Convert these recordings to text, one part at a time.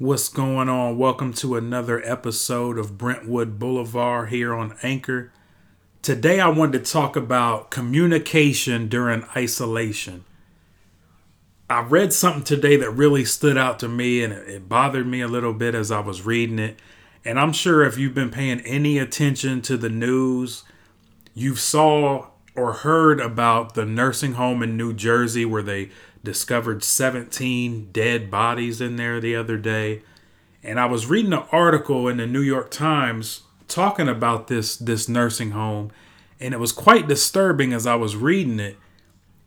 What's going on? Welcome to another episode of Brentwood Boulevard here on Anchor. Today, I wanted to talk about communication during isolation. I read something today that really stood out to me and it bothered me a little bit as I was reading it. And I'm sure if you've been paying any attention to the news, you've saw or heard about the nursing home in New Jersey where they discovered 17 dead bodies in there the other day. And I was reading an article in the New York Times talking about this this nursing home and it was quite disturbing as I was reading it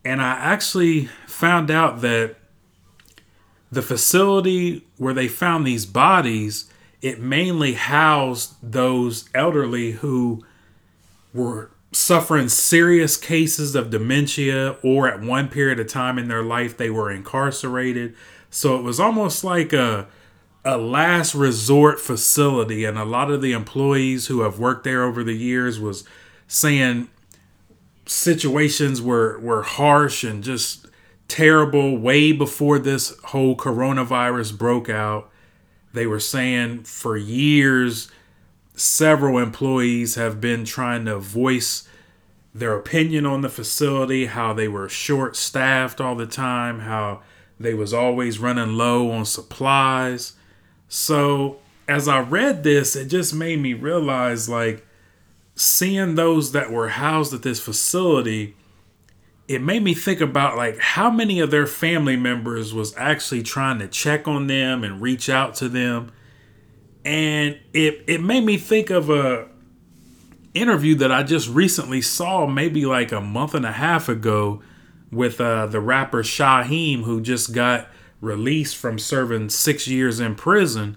and I actually found out that the facility where they found these bodies, it mainly housed those elderly who were suffering serious cases of dementia or at one period of time in their life they were incarcerated. So it was almost like a a last resort facility and a lot of the employees who have worked there over the years was saying situations were were harsh and just terrible way before this whole coronavirus broke out. They were saying for years several employees have been trying to voice their opinion on the facility, how they were short staffed all the time, how they was always running low on supplies. So, as I read this, it just made me realize like seeing those that were housed at this facility, it made me think about like how many of their family members was actually trying to check on them and reach out to them. And it it made me think of a interview that I just recently saw maybe like a month and a half ago with uh, the rapper Shyheim who just got released from serving 6 years in prison.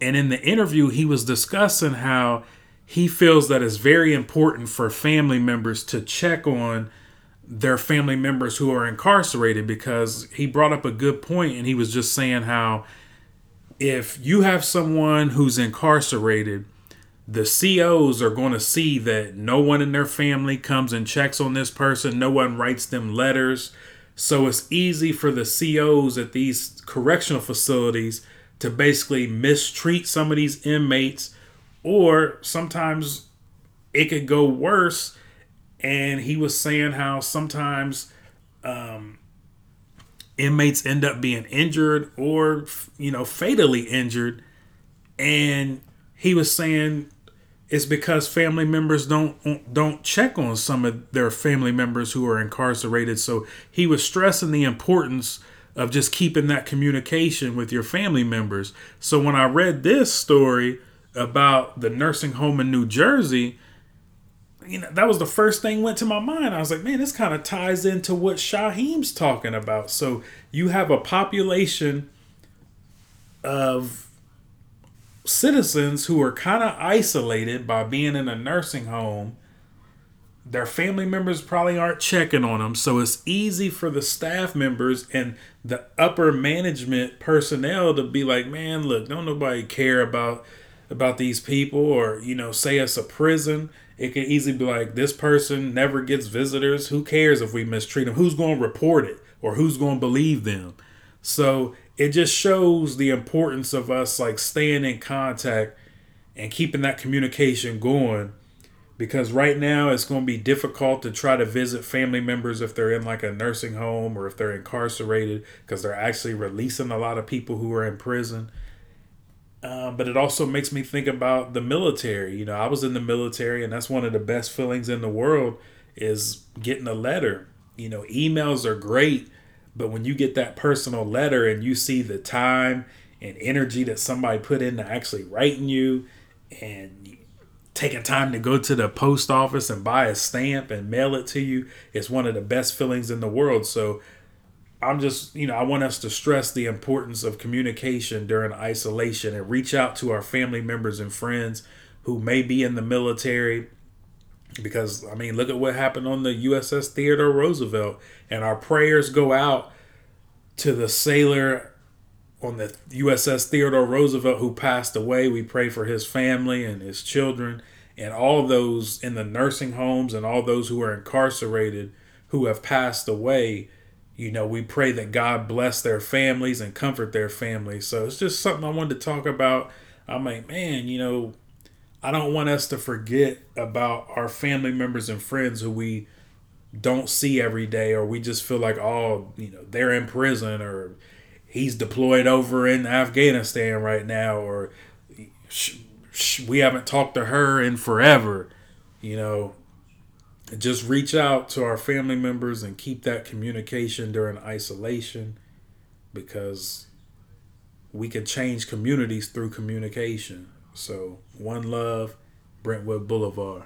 And in the interview he was discussing how he feels that it's very important for family members to check on their family members who are incarcerated because he brought up a good point and he was just saying how if you have someone who's incarcerated the COs are going to see that no one in their family comes and checks on this person, no one writes them letters. So it's easy for the COs at these correctional facilities to basically mistreat some of these inmates or sometimes it could go worse. And he was saying how sometimes um, inmates end up being injured or, you know, fatally injured. And he was saying it's because family members don't don't check on some of their family members who are incarcerated. So he was stressing the importance of just keeping that communication with your family members. So when I read this story, about the nursing home in New Jersey, you know, that was the first thing went to my mind. I was like, man, this kind of ties into what Shyheim's talking about. So you have a population of citizens who are kind of isolated by being in a nursing home. Their family members probably aren't checking on them. So it's easy for the staff members and the upper management personnel to be like, man, look, don't nobody care about about these people or you know say it's a prison it could easily be like this person never gets visitors. Who cares if we mistreat them? Who's going to report it? Or who's going to believe them? So it just shows the importance of us like staying in contact and keeping that communication going. Because right now it's going to be difficult to try to visit family members if they're in like a nursing home or if they're incarcerated because they're actually releasing a lot of people who are in prison um, but it also makes me think about the military. You know, I was in the military, and that's one of the best feelings in the world is getting a letter. You know, emails are great, but when you get that personal letter and you see the time and energy that somebody put into actually writing you and taking time to go to the post office and buy a stamp and mail it to you, it's one of the best feelings in the world. So I'm just, you know, I want us to stress the importance of communication during isolation and reach out to our family members and friends who may be in the military. Because, I mean, look at what happened on the USS Theodore Roosevelt. And our prayers go out to the sailor on the USS Theodore Roosevelt who passed away. We pray for his family and his children and all those in the nursing homes and all those who are incarcerated who have passed away you know, we pray that God bless their families and comfort their families. So it's just something I wanted to talk about. I'm like, man, you know, I don't want us to forget about our family members and friends who we don't see every day, or we just feel like, oh, you know, they're in prison, or he's deployed over in Afghanistan right now, or we haven't talked to her in forever. You know, just reach out to our family members and keep that communication during isolation because we can change communities through communication. So, one love, Brentwood Boulevard.